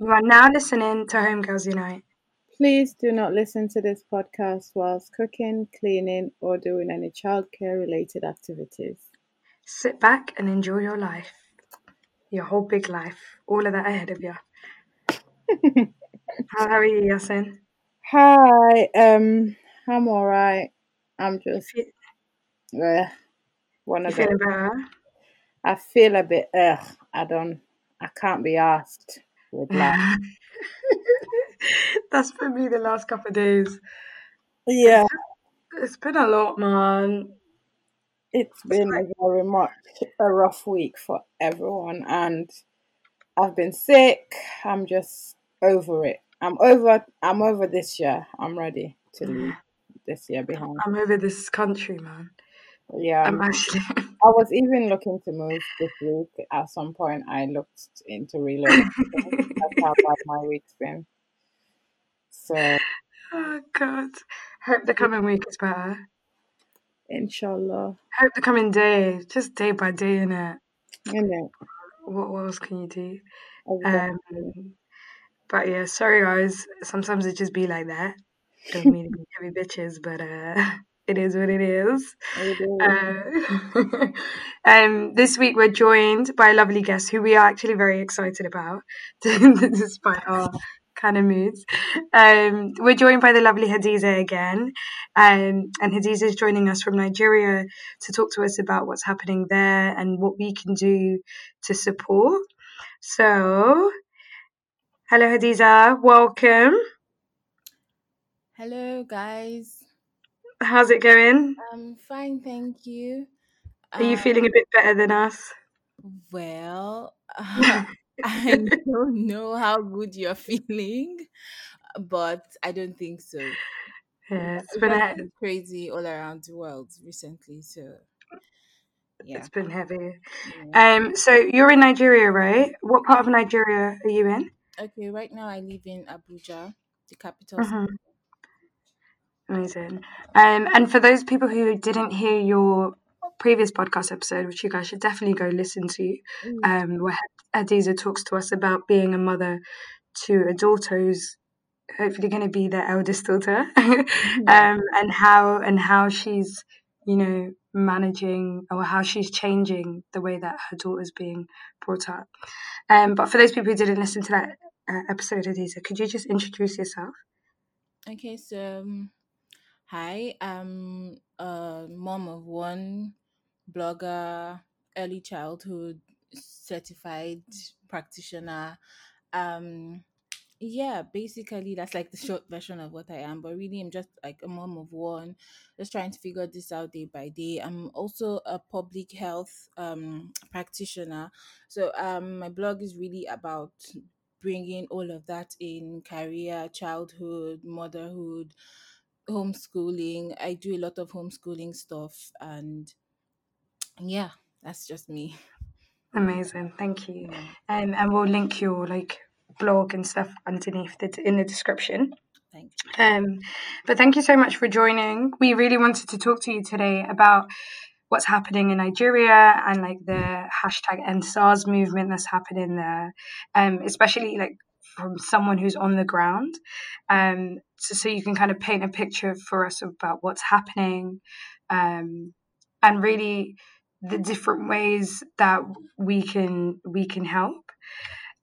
You are now listening to Homegirls Unite. Please do not listen to this podcast whilst cooking, cleaning, or doing any childcare related activities. Sit back and enjoy your life. Your whole big life. All of that ahead of you. how, how are you, Yasin? Hi, um, I'm alright. I'm just uh, one You of feeling the. better? I feel a bit. Ugh, I don't. I can't be asked with life. That's for me the last couple of days. Yeah, It's been a lot, man. it's been a very much a rough week for everyone, and I've been sick. I'm just over it. I'm over. I'm over this year. I'm ready to leave this year behind. I'm over this country, man. Yeah, I'm actually. I was even looking to move this week. At some point, I looked into relocating. That's how bad my week's been. So, oh, God. Hope the coming week is better. inshallah, Hope the coming day, just day by day, innit? innit? What, what else can you do? Exactly. Um, but yeah, sorry guys. Sometimes it just be like that. Don't mean to be heavy bitches, but uh, it is what it is. It is. Uh, um, this week we're joined by a lovely guest who we are actually very excited about, despite our kind of moods. Um, we're joined by the lovely Hadiza again, um, and Hadiza is joining us from Nigeria to talk to us about what's happening there and what we can do to support. So, hello Hadiza, welcome. Hello, guys. How's it going? I'm fine, thank you. Are you Uh, feeling a bit better than us? well, I don't know how good you're feeling, but I don't think so. Yeah, it's been a, crazy all around the world recently, so yeah. it's been heavy. yeah. Um, so you're in Nigeria, right? What part of Nigeria are you in? Okay, right now I live in Abuja, the capital. city. Amazing. Um, and for those people who didn't hear your previous podcast episode, which you guys should definitely go listen to, Mm, um, where Adiza talks to us about being a mother to a daughter who's hopefully going to be their eldest daughter, um, and how and how she's you know managing or how she's changing the way that her daughter's being brought up. Um, but for those people who didn't listen to that uh, episode, Adiza, could you just introduce yourself? Okay, so um, hi, I'm a mom of one, blogger, early childhood certified practitioner. Um, yeah, basically that's like the short version of what I am, but really I'm just like a mom of one, just trying to figure this out day by day. I'm also a public health um practitioner. So um my blog is really about bringing all of that in career, childhood, motherhood, homeschooling. I do a lot of homeschooling stuff and yeah, that's just me. Amazing, thank you. Um, and we'll link your like blog and stuff underneath the, in the description. Thank you. Um, but thank you so much for joining. We really wanted to talk to you today about what's happening in Nigeria and like the hashtag End SARS movement that's happening there, um, especially like from someone who's on the ground. Um, so, so you can kind of paint a picture for us about what's happening, um, and really the different ways that we can we can help.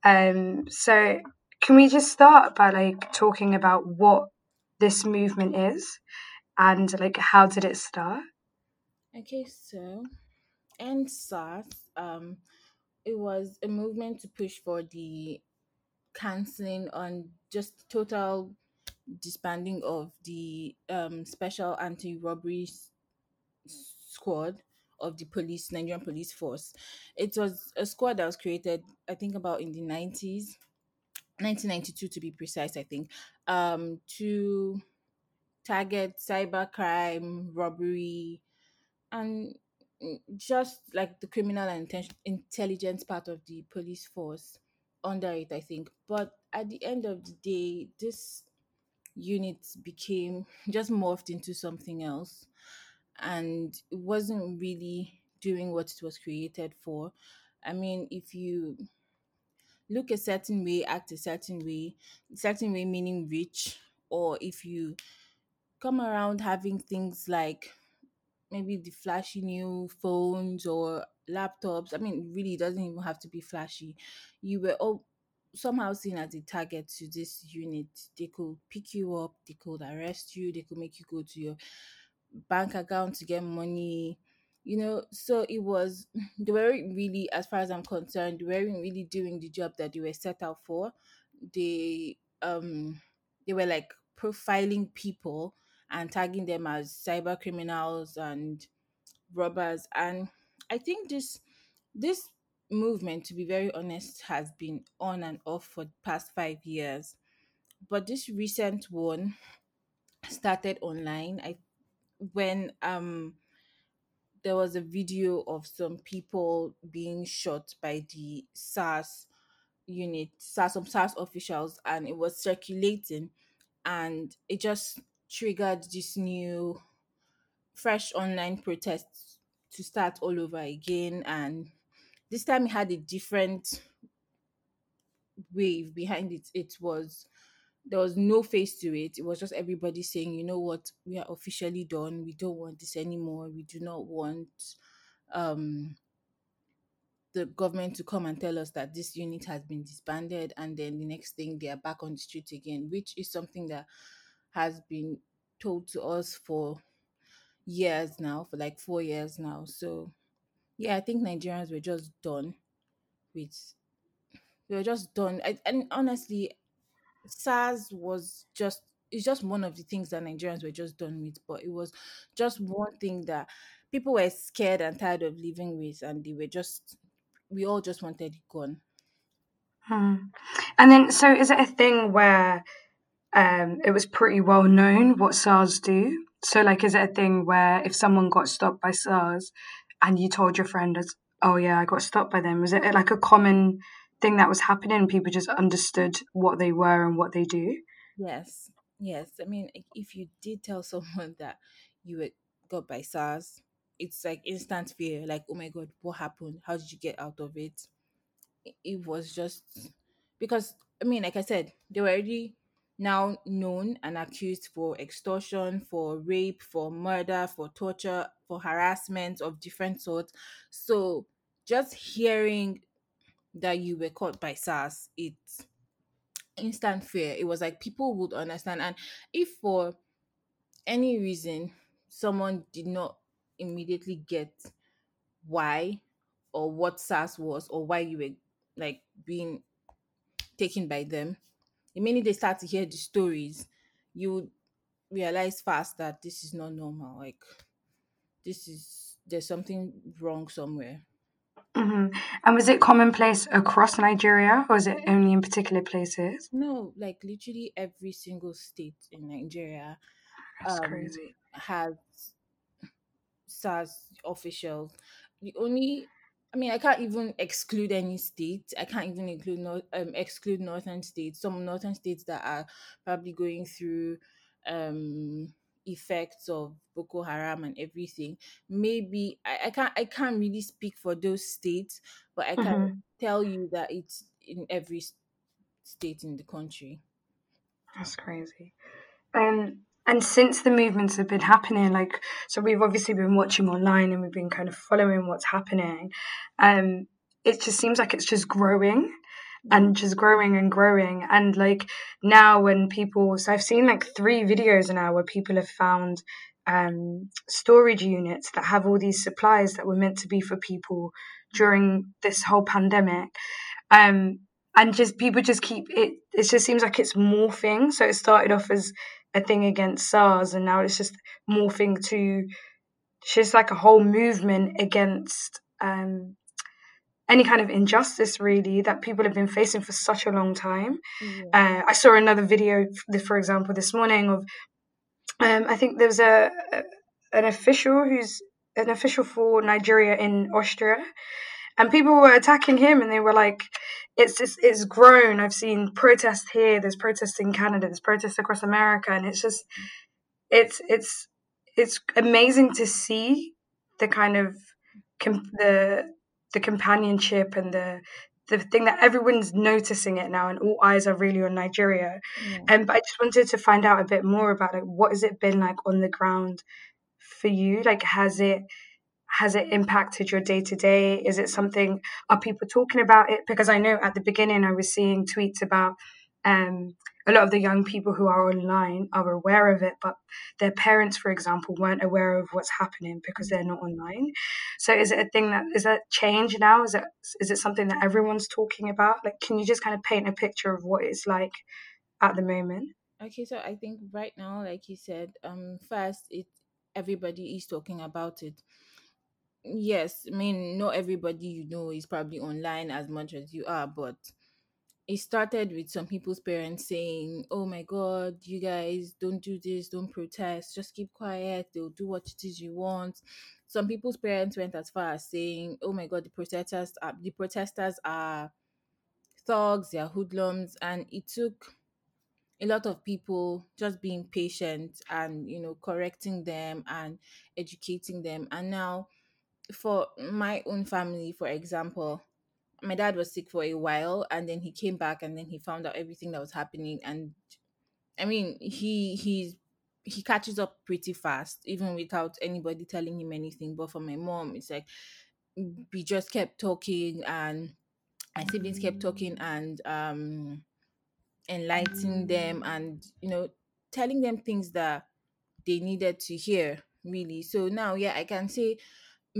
Um, so can we just start by like talking about what this movement is and like how did it start? Okay, so end SARS, um, it was a movement to push for the cancelling on just total disbanding of the um special anti-robbery squad of the police Nigerian police force. It was a squad that was created, I think, about in the nineties, 1992 to be precise. I think, um, to target cyber crime, robbery, and mm, just like the criminal and intelligence part of the police force under it, I think. But at the end of the day, this unit became just morphed into something else and it wasn't really doing what it was created for. I mean, if you look a certain way, act a certain way, certain way meaning rich, or if you come around having things like maybe the flashy new phones or laptops. I mean, really, doesn't even have to be flashy. You were all somehow seen as a target to this unit. They could pick you up, they could arrest you, they could make you go to your bank account to get money. You know, so it was they weren't really, as far as I'm concerned, they weren't really doing the job that they were set out for. They um they were like profiling people and tagging them as cyber criminals and robbers. And I think this this movement, to be very honest, has been on and off for the past five years. But this recent one started online. I when um there was a video of some people being shot by the SARS unit, SARS, some SARS officials, and it was circulating, and it just triggered this new, fresh online protests to start all over again. And this time it had a different wave behind it. It was there was no face to it. It was just everybody saying, you know what, we are officially done. We don't want this anymore. We do not want um the government to come and tell us that this unit has been disbanded and then the next thing they are back on the street again, which is something that has been told to us for years now, for like four years now. So yeah, I think Nigerians were just done with we were just done. I, and honestly, SARS was just it's just one of the things that Nigerians were just done with, but it was just one thing that people were scared and tired of living with, and they were just we all just wanted it gone. Hmm. And then, so is it a thing where um, it was pretty well known what SARS do? So, like, is it a thing where if someone got stopped by SARS and you told your friend, "Oh yeah, I got stopped by them," was it like a common thing that was happening? People just understood what they were and what they do. Yes, yes. I mean, if you did tell someone that you were got by SARS, it's like instant fear. Like, oh my god, what happened? How did you get out of it? It, it was just because I mean, like I said, they were already now known and accused for extortion, for rape, for murder, for torture, for harassment of different sorts. So just hearing that you were caught by SARS, it's instant fear. It was like people would understand. And if for any reason someone did not immediately get why or what SARS was or why you were like being taken by them, the minute they start to hear the stories, you would realize fast that this is not normal. Like this is there's something wrong somewhere. hmm And was it commonplace across Nigeria, or is it only in particular places? No, like literally every single state in Nigeria um has SARS officials. The only, I mean, I can't even exclude any state. I can't even include not um exclude northern states. Some northern states that are probably going through um effects of Boko Haram and everything. Maybe I, I can't I can't really speak for those states, but I can hmm tell you that it's in every state in the country. That's crazy. Um, and since the movements have been happening, like, so we've obviously been watching online and we've been kind of following what's happening. Um, it just seems like it's just growing and just growing and growing. And like now, when people, so I've seen like three videos now where people have found um, storage units that have all these supplies that were meant to be for people during this whole pandemic. Um, and just people just keep it, it just seems like it's morphing. So it started off as a thing against SARS, and now it's just morphing to just like a whole movement against um, any kind of injustice, really, that people have been facing for such a long time. Yeah. Uh, I saw another video, for example, this morning of um, I think there's a, a an official who's an official for Nigeria in Austria, and people were attacking him, and they were like, "It's just it's grown. I've seen protests here. There's protests in Canada. There's protests across America, and it's just it's it's it's amazing to see the kind of com- the the companionship and the the thing that everyone's noticing it now and all eyes are really on Nigeria. Um, but I just wanted to find out a bit more about it. What has it been like on the ground for you? Like, has it has it impacted your day to day? Is it something? Are people talking about it? Because I know at the beginning I was seeing tweets about um, a lot of the young people who are online are aware of it, but their parents, for example, weren't aware of what's happening because they're not online. So is it a thing that is that change now? Is it is it something that everyone's talking about? Like, can you just kind of paint a picture of what it's like at the moment? Okay, so I think right now, like you said, um, first it everybody is talking about it. Yes, I mean not everybody you know is probably online as much as you are, but it started with some people's parents saying, "Oh my God, you guys don't do this, don't protest, just keep quiet. They'll do what it is you want." Some people's parents went as far as saying, "Oh my God, the protesters, are, the protesters are thugs, they are hoodlums," and it took a lot of people just being patient and you know correcting them and educating them. And now, for my own family, for example, my dad was sick for a while and then he came back and then he found out everything that was happening and i mean he he's he catches up pretty fast even without anybody telling him anything. But for my mom it's like we just kept talking and my siblings kept talking and um enlightening them and you know telling them things that they needed to hear really. So now yeah i can say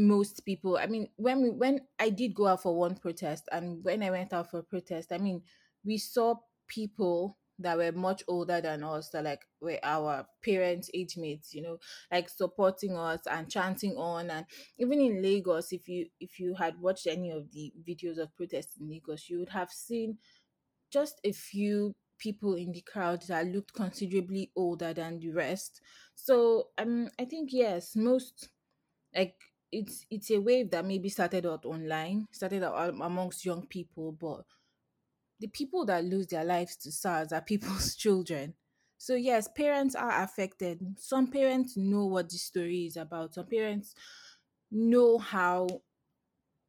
most people i mean when we when i did go out for one protest and when i went out for protest i mean we saw people that were much older than us that like were our parents age mates you know like supporting us and chanting on. And even in lagos if you if you had watched any of the videos of protests in lagos you would have seen just a few people in the crowd that looked considerably older than the rest. So um i think yes most like it's it's a wave that maybe started out online, started out am- amongst young people, but the people that lose their lives to SARS are people's children. So yes, parents are affected. Some parents know what the story is about. Some parents know how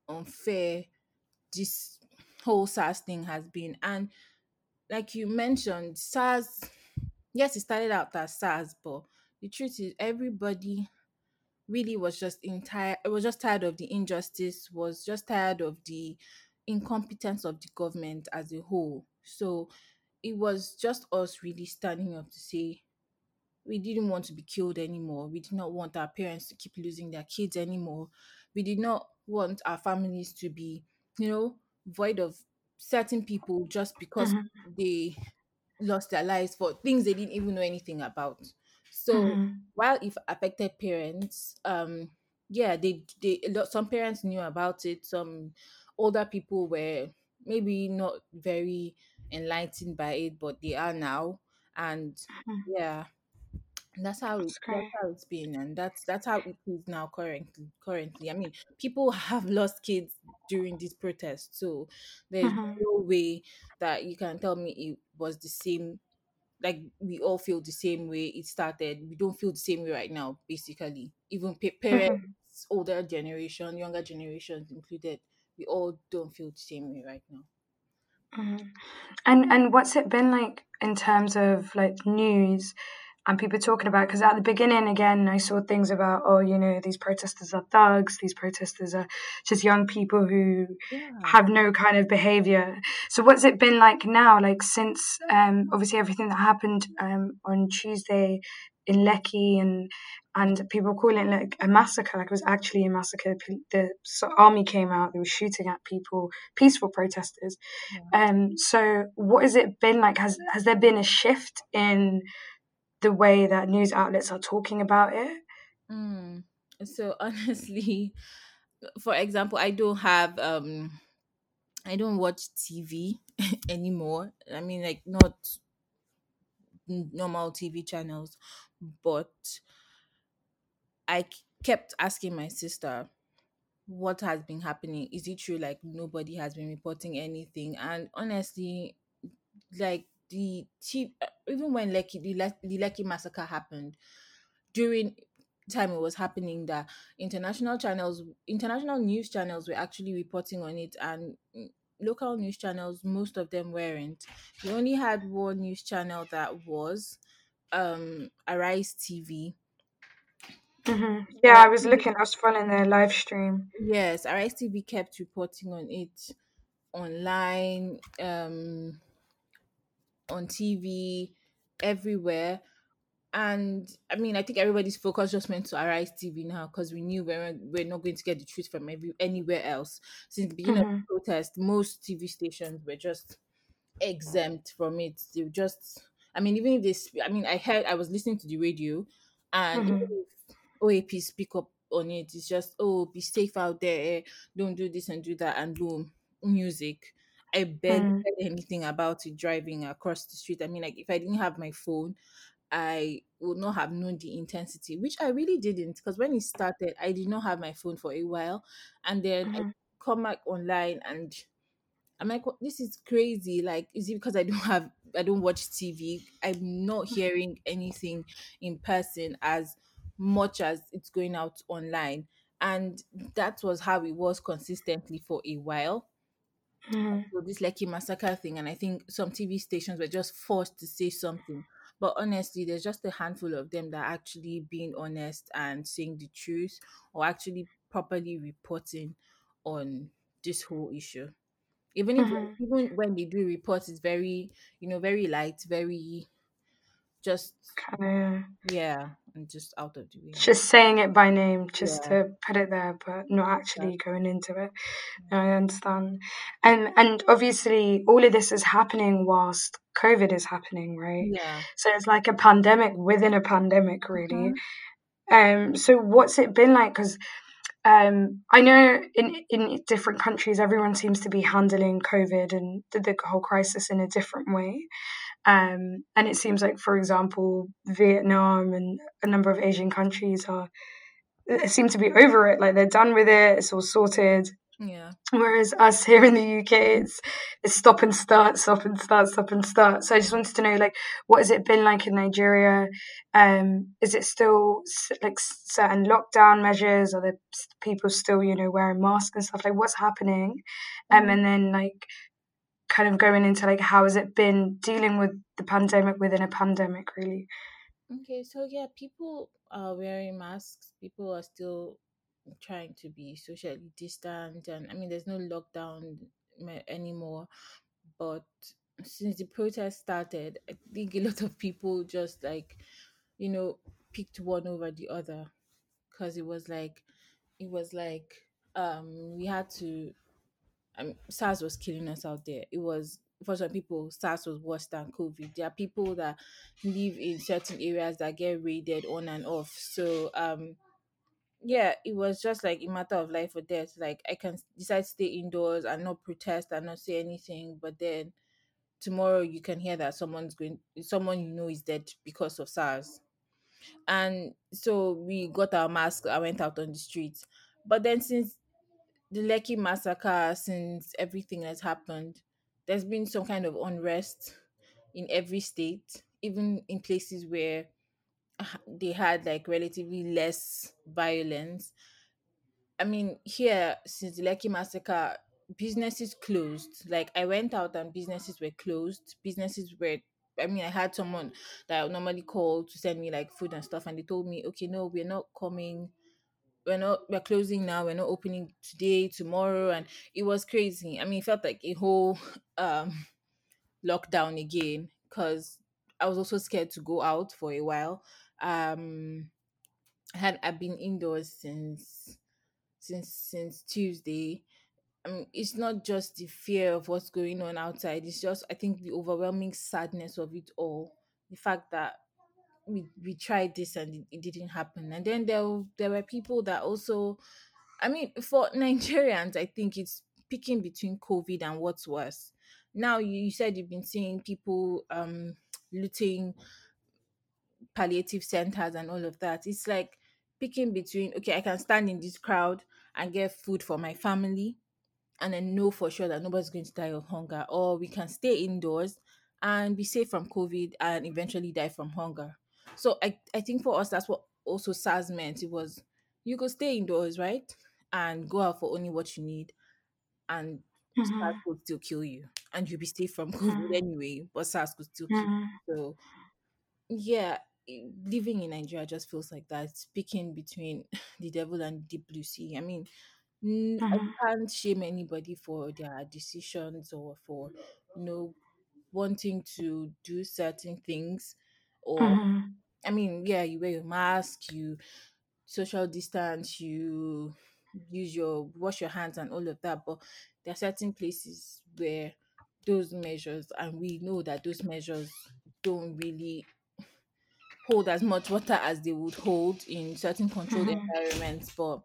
unfair this whole SARS thing has been. And like you mentioned, SARS, yes, it started out as SARS, but the truth is everybody really was just entire it was just tired of the injustice was just tired of the incompetence of the government as a whole. So it was just us really standing up to say we didn't want to be killed anymore. We did not want our parents to keep losing their kids anymore. We did not want our families to be you know void of certain people just because Mhm. they lost their lives for things they didn't even know anything about so Mhm. while if affected parents um yeah they they some parents knew about it some older people were maybe not very enlightened by it but they are now and Mhm. yeah that's how it, That's how it's been and that's that's how it is now currently currently i mean people have lost kids during this protest so there's Mhm. no way that you can tell me it was the same like we all feel the same way it started we don't feel the same way right now basically even pa- parents Mhm. older generation younger generations included we all don't feel the same way right now Mhm. And and what's it been like in terms of like news and people talking about? Because at the beginning, again, I saw things about oh, you know, these protesters are thugs. These protesters are just young people who yeah have no kind of behavior. So what's it been like now? Like since um, obviously everything that happened um, on Tuesday in Lekki and and people calling it like a massacre. Like it was actually a massacre. The army came out. They were shooting at people, peaceful protesters. yeah. Um, so what has it been like? Has has there been a shift in the way that news outlets are talking about it? Mm. so honestly for example i don't have um i don't watch tv anymore i mean like not normal tv channels but I kept asking my sister what has been happening is it true like nobody has been reporting anything and honestly like the chief even when Lekki the, Le- the Lekki massacre happened during time it was happening that international channels international news channels were actually reporting on it and local news channels, most of them weren't. We only had one news channel that was um Arise TV. hmm Yeah, I was looking, I was following their live stream. Yes, Arise TV kept reporting on it online, um, on TV, everywhere. And I mean, I think everybody's focus just went to Arise TV now because we knew we we're, we're not going to get the truth from every, anywhere else. Since the beginning hmm of the protest, most TV stations were just exempt from it. They were just, I mean, even if they, I mean, I heard, I was listening to the radio, and even hmm if OAP speak up on it, it's just, oh, be safe out there, don't do this and do that, and boom, music. I barely heard anything about it driving across the street. I mean, like, if I didn't have my phone, I would not have known the intensity, which I really didn't, because when it started, I did not have my phone for a while, and then I hmm come back online and I'm like, "What- this is crazy. Like, is it because I don't have, I don't watch TV? I'm not hearing anything in person as much as it's going out online. And that was how it was consistently for a while. Hmm So this Lekki massacre thing, and I think some TV stations were just forced to say something. But honestly, there's just a handful of them that are actually being honest and saying the truth, or actually properly reporting on this whole issue. Even if hmm even when they do reports it's very you know very light very just Kind of yeah just out of the way just saying it by name, just yeah to put it there, but not yeah actually going into it. I understand. And and obviously all of this is happening whilst COVID is happening, right? yeah So it's like a pandemic within a pandemic, really. Mhm. Um, so what's it been like? Because um, I know in in different countries, everyone seems to be handling COVID and the, the whole crisis in a different way. Um, and it seems like, for example, Vietnam and a number of Asian countries are uh, seem to be over it. Like they're done with it. It's all sorted. yeah Whereas us here in the UK, it's, it's stop and start, stop and start, stop and start. So I just wanted to know, like, what has it been like in Nigeria? Um, is it still like certain lockdown measures? Are there s- people still, you know, wearing masks and stuff? Like, what's happening? Um, Mhm. and then like kind of going into like how has it been dealing with the pandemic within a pandemic, really? okay so yeah people are wearing masks. People are still trying to be socially distant and i mean there's no lockdown anymore. But since the protest started i think a lot of people just like you know picked one over the other. Because it was like it was like um we had to um, SARS was killing us out there. It was for some people SARS was worse than COVID. There are people that live in certain areas that get raided on and off. So um yeah, it was just like a matter of life or death. Like I can decide to stay indoors and not protest and not say anything, but then tomorrow you can hear that someone's going someone you know is dead because of SARS. And so we got our masks, I went out on the streets. But then since the Lekki massacre, since everything has happened, there's been some kind of unrest in every state, even in places where they had like relatively less violence. I mean, here since the Lekki massacre, businesses closed. Like I went out and businesses were closed. Businesses were I mean, I had someone that I would normally call to send me like food and stuff, and they told me, okay, no, we're not coming we're not we're closing now we're not opening today tomorrow and it was crazy. I mean it felt like a whole um lockdown again because i was also scared to go out for a while. Um i had i've been indoors since since since tuesday. I mean, it's not just the fear of what's going on outside it's just i think the overwhelming sadness of it all. The fact that we we tried this and it, it didn't happen. And then there there were people that also i mean for nigerians i think it's picking between covid and what's worse. Now you, you said you've been seeing people um looting palliative centers and all of that. It's like picking between okay i can stand in this crowd and get food for my family and then know for sure that nobody's going to die of hunger, or we can stay indoors and be safe from COVID and eventually die from hunger. So I, I think for us that's what also SARS meant. It was you could stay indoors, right? And go out for only what you need and SARS Mhm. could still kill you, and you'll be safe from COVID Mhm. anyway. But SARS could still kill. Mhm. You. So yeah, living in Nigeria just feels like that. Speaking between the devil and the blue sea. I mean, I Mhm. can't shame anybody for their decisions or for you know wanting to do certain things or Mhm. I mean, yeah, you wear your mask, you social distance, you use your wash your hands and all of that. But there are certain places where those measures, and we know that those measures don't really hold as much water as they would hold in certain controlled Mhm. environments. But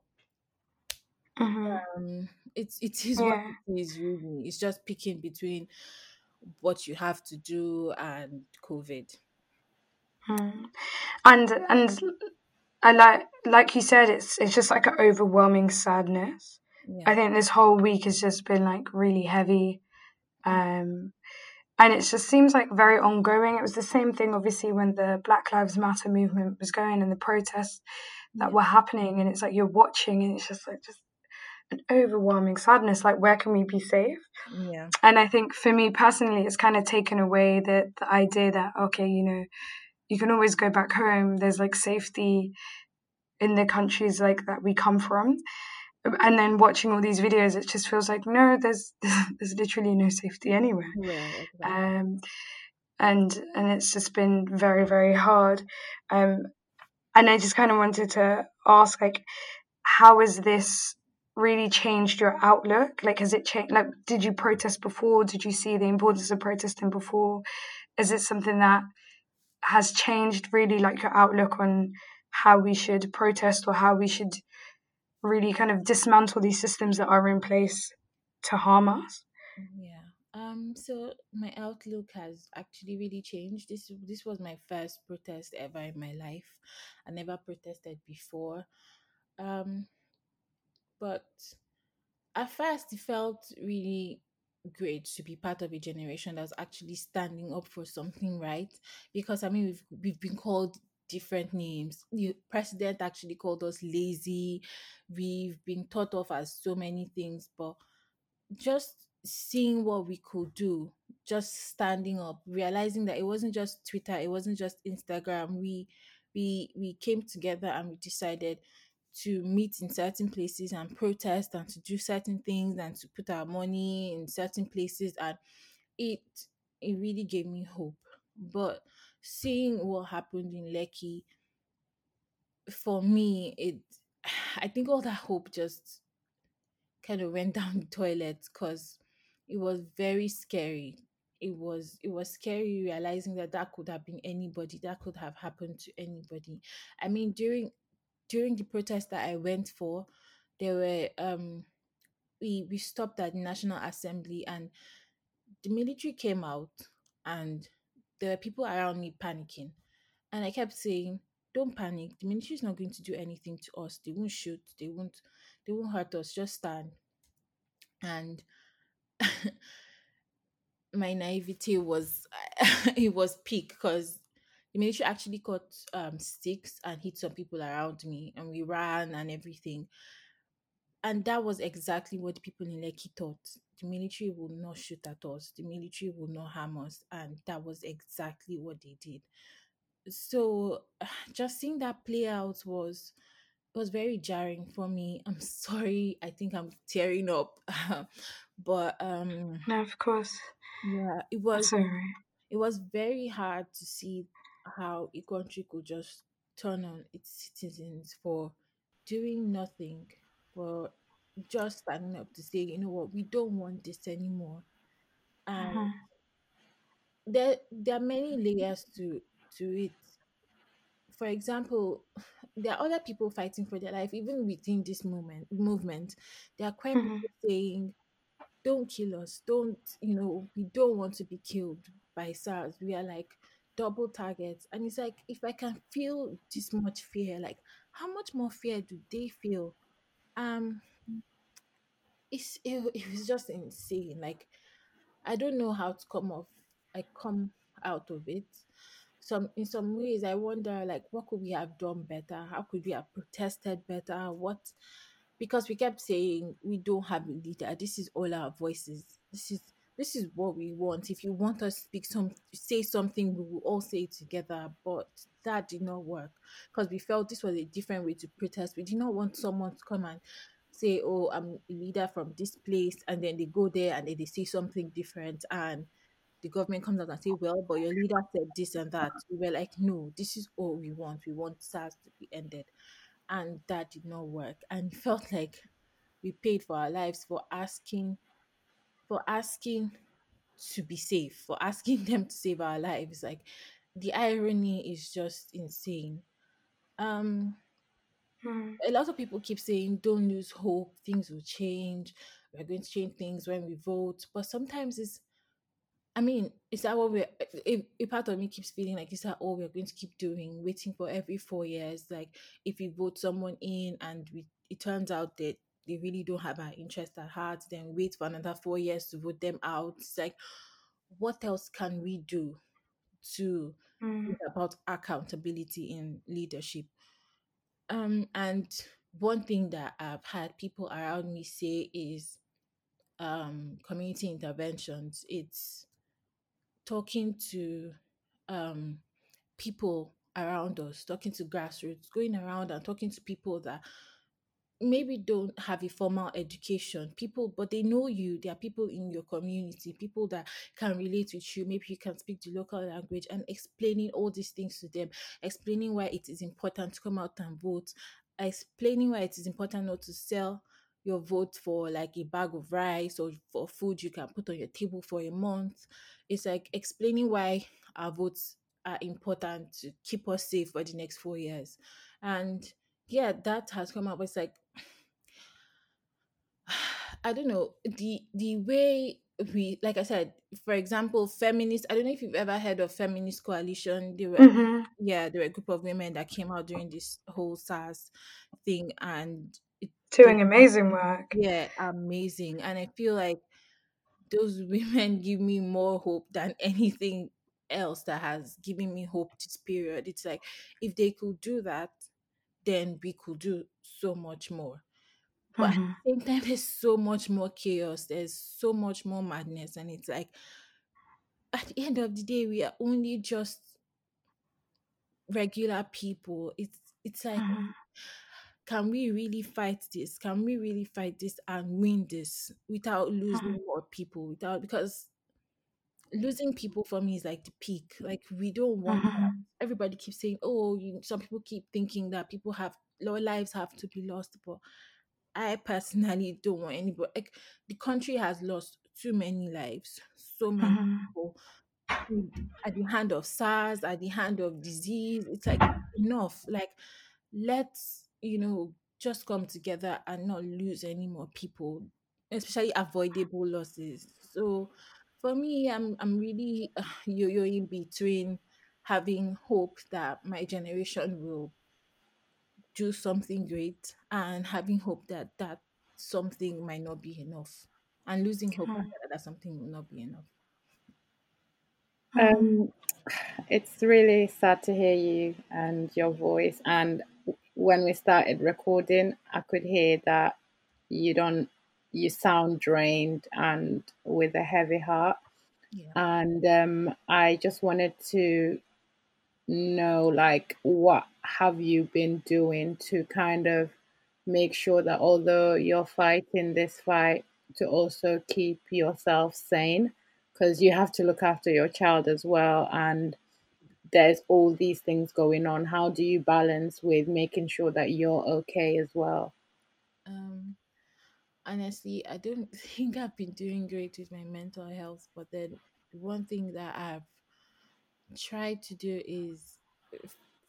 Mhm. um, it's it is what it is really. It's just picking between what you have to do and COVID. Mm. And and I like like you said, it's it's just like an overwhelming sadness. I think this whole week has just been like really heavy. Um and it just seems like very ongoing. It was the same thing obviously when the Black Lives Matter movement was going and the protests that Yeah. were happening and it's like you're watching and it's just like just an overwhelming sadness like where can we be safe Yeah. and i think for me personally it's kind of taken away the, the idea that okay you know you can always go back home. There's like safety in the countries like that we come from. And then watching all these videos it just feels like no there's there's literally no safety anywhere. Yeah. Exactly. um and and it's just been very very hard. Um and i just kind of wanted to ask like how has this really changed your outlook? Like has it changed like did you protest before? Did you see the importance of protesting before? Is it something that has changed really like your outlook on how we should protest or how we should really kind of dismantle these systems that are in place to harm us Yeah. Um. So my outlook has actually really changed. This this was my first protest ever in my life. I never protested before. Um. But at first, it felt really great to be part of a generation that's actually standing up for something right. Because I mean, we've we've been called different names. The president actually called us lazy. We've been thought of as so many things, but just seeing what we could do just standing up realizing that it wasn't just twitter it wasn't just instagram we we we came together and we decided to meet in certain places and protest and to do certain things and to put our money in certain places and it it really gave me hope but seeing what happened in Lekki for me it i think all that hope just kind of went down the toilet because it was very scary. It was it was scary realizing that that could have been anybody. That could have happened to anybody. I mean, during during the protest that I went for, there were um we we stopped at the National Assembly and the military came out and there were people around me panicking. And I kept saying, Don't panic. The military is not going to do anything to us. They won't shoot, they won't they won't hurt us. Just stand. And my naivety was it was peak because the military actually got um sticks and hit some people around me and we ran and everything and that was exactly what people in Lekki thought. The military will not shoot at us. The military will not harm us, and that was exactly what they did. So, just seeing that play out was was very jarring for me. I'm sorry. I think I'm tearing up, but um, no of course yeah, it was right it was very hard to see how a country could just turn on its citizens for doing nothing, for just standing up to say, you know what, we don't want this anymore. And Mhm. there there are many layers to to it. For example, there are other people fighting for their life, even within this movement movement. There are quite Mhm. people saying don't kill us. Don't, you know, we don't want to be killed by SARS. We are like double targets. And it's like, if I can feel this much fear, like how much more fear do they feel? Um, it's it, it was just insane. Like I don't know how to come off I come out of it. Some in some ways I wonder like what could we have done better? How could we have protested better? What because we kept saying we don't have a leader. This is all our voices. This is this is what we want. If you want us to speak some say something, we will all say it together. But that did not work because we felt this was a different way to protest. We did not want someone to come and say, Oh, I'm a leader from this place, and then they go there and then they say something different and the government comes out and say, Well, but your leader said this and that. We were like, No, this is all we want. We want SARS to be ended. And that did not work. And felt like we paid for our lives for asking for asking to be safe, for asking them to save our lives. Like the irony is just insane. Um Mm. a lot of people keep saying don't lose hope, things will change, we're going to change things when we vote. But sometimes it's I mean, is that what we're a, a part of me keeps feeling like is that all we're going to keep doing, waiting for every four years? Like if we vote someone in and we it turns out that they really don't have our interest at heart, then wait for another four years to vote them out. It's like what else can we do to Mm. about accountability in leadership? Um and one thing that I've had people around me say is um community interventions. It's talking to um people around us, talking to grassroots, going around and talking to people that maybe don't have a formal education people but they know you there are people in your community people that can relate with you maybe you can speak the local language and explaining all these things to them explaining why it is important to come out and vote explaining why it is important not to sell your vote for like a bag of rice or for food you can put on your table for a month. It's like explaining why our votes are important to keep us safe for the next four years. And yeah that has come up it's like I don't know the the way we like I said, for example, feminist. I don't know if you've ever heard of feminist coalition. They were hmm yeah, there were a group of women that came out during this whole SARS thing, and it, they Doing amazing work. yeah amazing. And I feel like those women give me more hope than anything else that has given me hope this period. It's like if they could do that, then we could do so much more. But at hmm the same time, there's so much more chaos. There's so much more madness, and it's like at the end of the day, we are only just regular people. It's it's like, hmm can we really fight this? Can we really fight this and win this without losing more people? Without because losing people for me is like the peak. Like we don't want that. hmm Everybody keeps saying, "Oh, you, some people keep thinking that people have their lives have to be lost," but I personally don't want anybody. Like the country has lost too many lives, so many hmm people at the hand of SARS, at the hand of disease. It's like enough. Like let's you know just come together and not lose any more people, especially avoidable losses. So for me, I'm I'm really uh, yo-yoing between having hope that my generation will do something great and having hope that that something might not be enough and losing hope that that something will not be enough Um, it's really sad to hear you and your voice. And when we started recording, I could hear that you don't, you sound drained and with a heavy heart. yeah And um, I just wanted to know, like, what have you been doing to kind of make sure that although you're fighting this fight, to also keep yourself sane? Because you have to look after your child as well. And there's all these things going on. How do you balance with making sure that you're okay as well? um honestly i don't think i've been doing great with my mental health but then one thing that i've tried to do is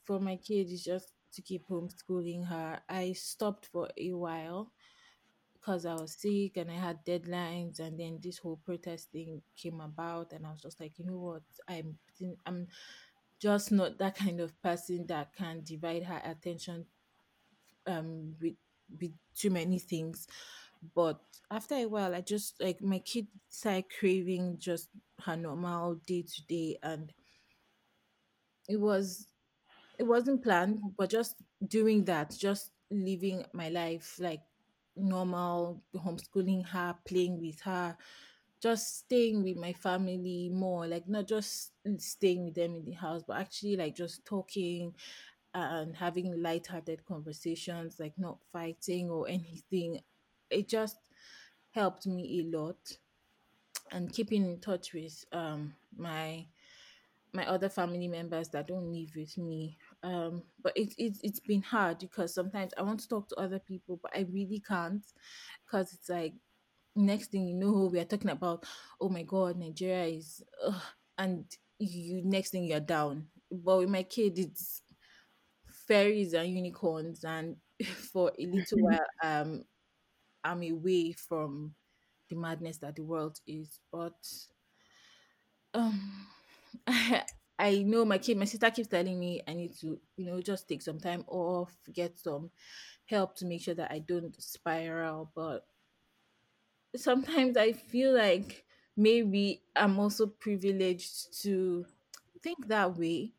for my kid is just to keep homeschooling her i stopped for a while because I was sick and I had deadlines, and then this whole protest thing came about, and I was just like, you know what, I'm I'm just not that kind of person that can divide her attention um with with too many things. But after a while, I just like my kid started craving just her normal day to day, and it was it wasn't planned, but just doing that, just living my life like normal homeschooling her, playing with her, just staying with my family more, like not just staying with them in the house, but actually like just talking and having light-hearted conversations, like not fighting or anything. It just helped me a lot. And keeping in touch with um my my other family members that don't live with me. Um, but it, it, it's been hard because sometimes I want to talk to other people, but I really can't because it's like next thing you know, we are talking about, oh my God, Nigeria is, ugh, and you next thing you're down. But with my kid, it's fairies and unicorns, and for a little while, um, I'm away from the madness that the world is. But um, I know my kid, my sister keeps telling me I need to, you know, just take some time off, get some help to make sure that I don't spiral. But sometimes I feel like maybe I'm also privileged to think that way.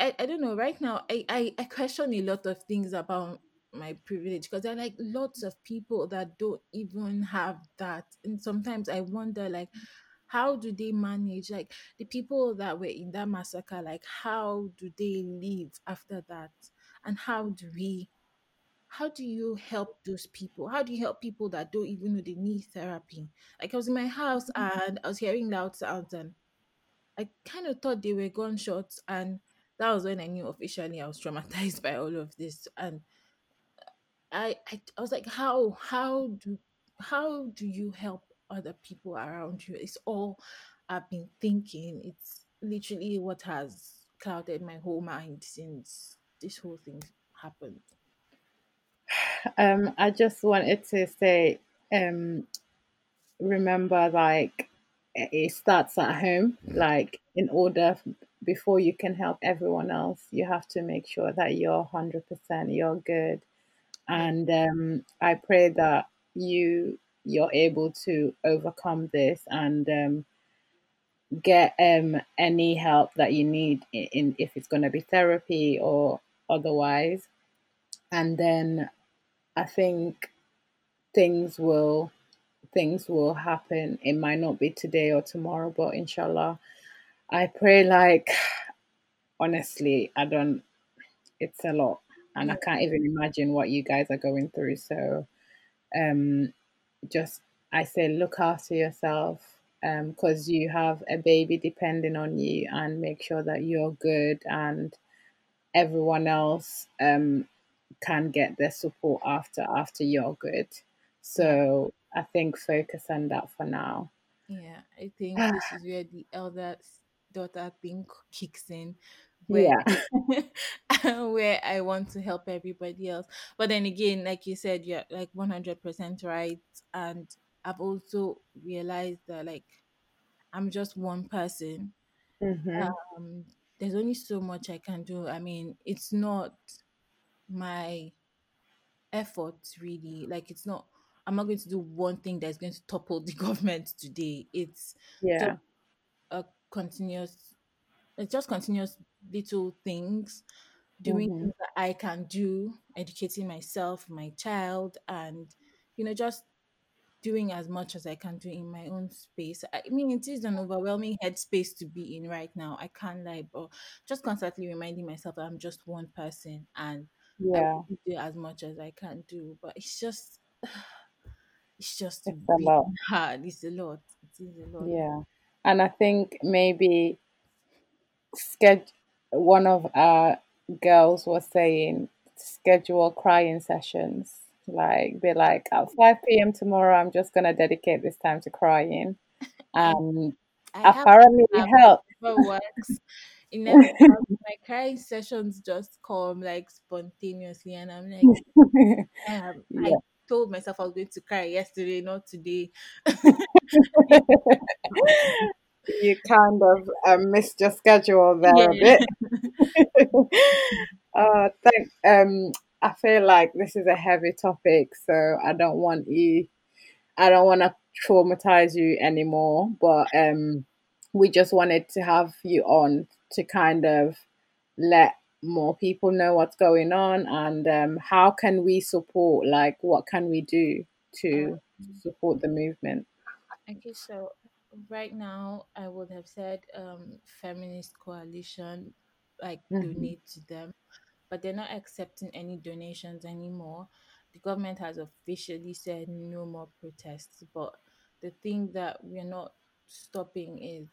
I, I don't know. Right now, I, I, I question a lot of things about my privilege because there are like lots of people that don't even have that. And sometimes I wonder, like, how do they manage like the people that were in that massacre like how do they live after that? And how do we how do you help those people? How do you help people that don't even know they need therapy? Like i was in my house mm-hmm. and i was hearing loud sounds and i kind of thought they were gunshots and that was when i knew officially i was traumatized by all of this. And i i, I was like how how do how do you help other people around you. It's all I've been thinking. It's literally what has clouded my whole mind since this whole thing happened. Um, I just wanted to say, um, remember, like, it starts at home. Like, in order before you can help everyone else, you have to make sure that you're 100%, you're good. And um, I pray that you you're able to overcome this and um, get um, any help that you need in, in if it's going to be therapy or otherwise. And then I think things will things will happen. It might not be today or tomorrow, but inshallah, I pray like honestly, I don't. It's a lot, and I can't even imagine what you guys are going through. So, um, just I say look after yourself because um, you have a baby depending on you and make sure that you're good and everyone else um, can get their support after after you're good. So I think focus on that for now. Yeah, I think this is where the elder daughter thing kicks in where yeah. where I want to help everybody else. But then again, like you said, you're like one hundred percent right. And I've also realized that like I'm just one person. Mm-hmm. Um, there's only so much I can do. I mean, it's not my effort really. Like it's not I'm not going to do one thing that's going to topple the government today. It's yeah a continuous it's just continuous little things, doing mm-hmm. things that I can do, educating myself, my child, and you know, just doing as much as I can do in my own space. I mean, it is an overwhelming headspace to be in right now. I can't lie, but just constantly reminding myself that I'm just one person and yeah, do as much as I can do. But it's just, it's just it's a lot. hard. It's a lot. It is a lot. Yeah, and I think maybe schedule one of our girls was saying schedule crying sessions like be like at 5 p.m tomorrow i'm just gonna dedicate this time to crying and apparently it helps works it never my crying sessions just come like spontaneously and i'm like um, yeah. i told myself i was going to cry yesterday not today you kind of um, missed your schedule there yeah. a bit. uh, thank, um, I feel like this is a heavy topic, so I don't want you, I don't want to traumatize you anymore. But um, we just wanted to have you on to kind of let more people know what's going on and um, how can we support like what can we do to, to support the movement? Okay, so right now I would have said um, feminist coalition, like Mm-hmm. donate to them, but they're not accepting any donations anymore. The government has officially said no more protests, but the thing that we're not stopping is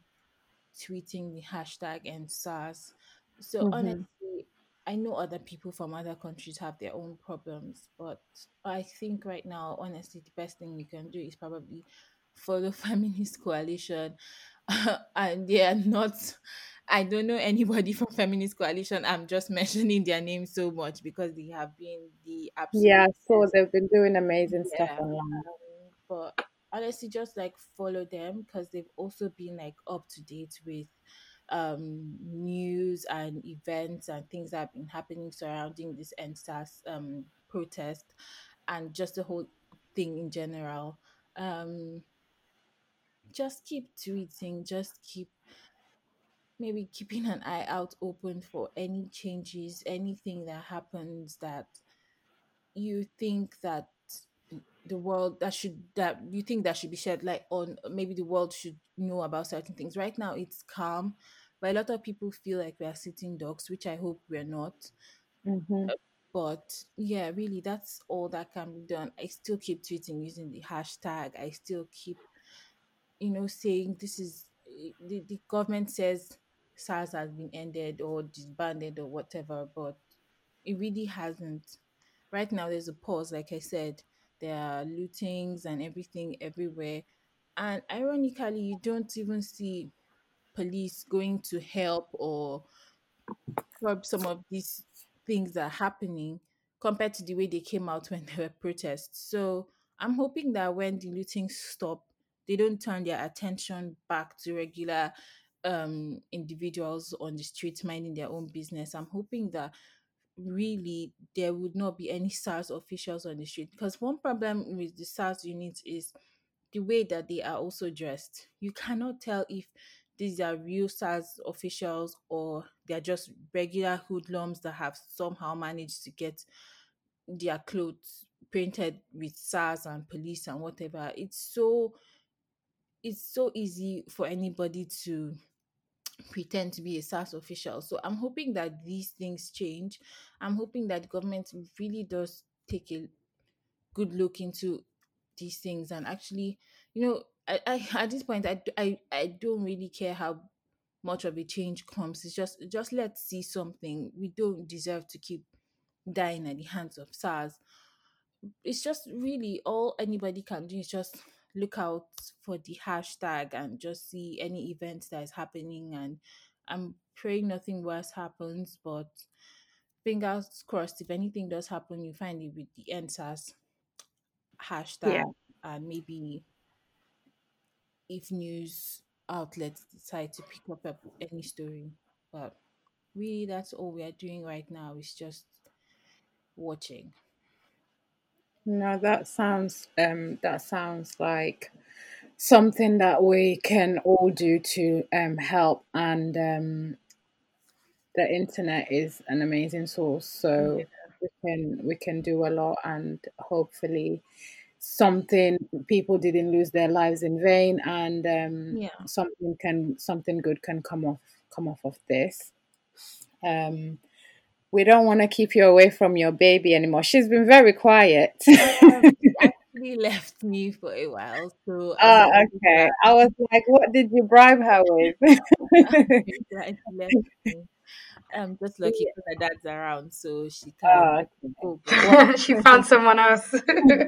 tweeting the hashtag End SARS. So Mm-hmm. honestly, I know other people from other countries have their own problems, but I think right now, honestly, the best thing we can do is probably follow Feminist Coalition. and they are not I don't know anybody from Feminist Coalition. I'm just mentioning their name so much because they have been the absolute Yeah, so they've been doing amazing stuff online. But honestly, just like follow them because they've also been like up to date with um news and events and things that have been happening surrounding this EndSARS um protest and just the whole thing in general. Um just keep tweeting, just keep maybe keeping an eye out open for any changes, anything that happens that you think that the world that should that you think that should be shed light on maybe the world should know about certain things. Right now it's calm but a lot of people feel like we are sitting ducks which i hope we're not. Hmm but yeah really that's all that can be done. I still keep tweeting using the hashtag. I still keep you know saying this is the, the government says SARS has been ended or disbanded or whatever, but it really hasn't. Right now, there's a pause. Like I said, there are lootings and everything everywhere, and ironically, you don't even see police going to help or curb some of these things that are happening compared to the way they came out when there were protests. So I'm hoping that when the looting stop, they don't turn their attention back to regular um individuals on the streets minding their own business. I'm hoping that really there would not be any SARS officials on the street because one problem with the SARS units is the way that they are also dressed. You cannot tell if these are real SARS officials or they're just regular hoodlums that have somehow managed to get their clothes painted with SARS and police and whatever. It's so it's so easy for anybody to pretend to be a SARS official. So I'm hoping that these things change. I'm hoping that government really does take a good look into these things and actually, you know, I, I at this point I, I I don't really care how much of a change comes. It's just just let's see something. We don't deserve to keep dying at the hands of SARS. It's just really all anybody can do is just look out for the hashtag and just see any events that is happening and I'm praying nothing worse happens, but fingers crossed if anything does happen you find it with the EndSARS hashtag Yeah. and maybe if news outlets decide to pick up any story. But really, that's all we are doing right now is just watching. No, that sounds um that sounds like something that we can all do to um help and um the internet is an amazing source so we can we can do a lot and hopefully something people didn't lose their lives in vain and um Yeah. something can something good can come off come off of this um we don't want to keep you away from your baby anymore she's been very quiet Um, she actually left me for a while, so Ah, I'm okay. I was like, what did you bribe her with? glad she left me. I'm just lucky because my dad's around, so she can Ah, okay. go. She found someone else.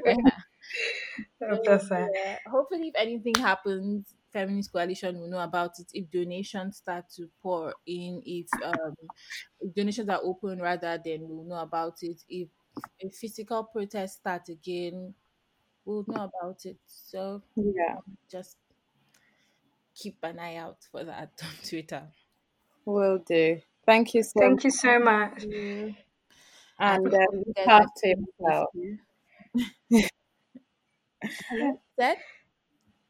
yeah. Oh, So, bless yeah, hopefully, if anything happens, Feminist Coalition will know about it. If donations start to pour in, if um, if donations are open, rather, then we'll know about it. If a physical protest starts again, we'll know about it. So Yeah, just keep an eye out for that on Twitter. will do. Thank you so Thank much. you so much. And And hope uh, you look guys are after staying safe yourself. too. Hello, said?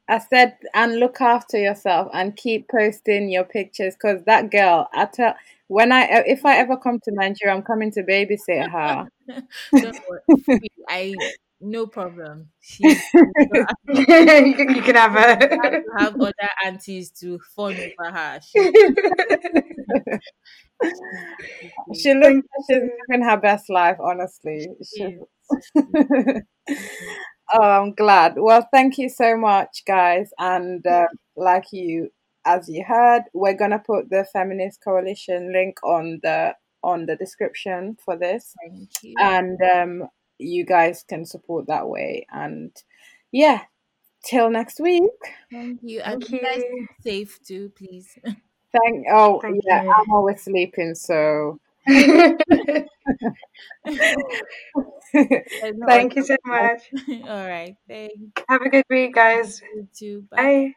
I said, and look after yourself and keep posting your pictures because that girl, I tell, when I, if I ever come to Nigeria, I'm coming to babysit her. I no problem. She, you can, have her. have other aunties to fawn over her. She, she looks she's living her best life, honestly. She's... oh, I'm glad. Well, thank you so much, guys. And uh, like you, as you heard, we're gonna put the Feminist Coalition link on the on the description for this. And um, you guys can support that way. And yeah, till next week. Thank you. And Thank you guys safe too, please. Thank oh Thank yeah, you. I'm always sleeping, so Thank you so much. All right. Thanks. Have a good week, guys. You too. Bye. Bye.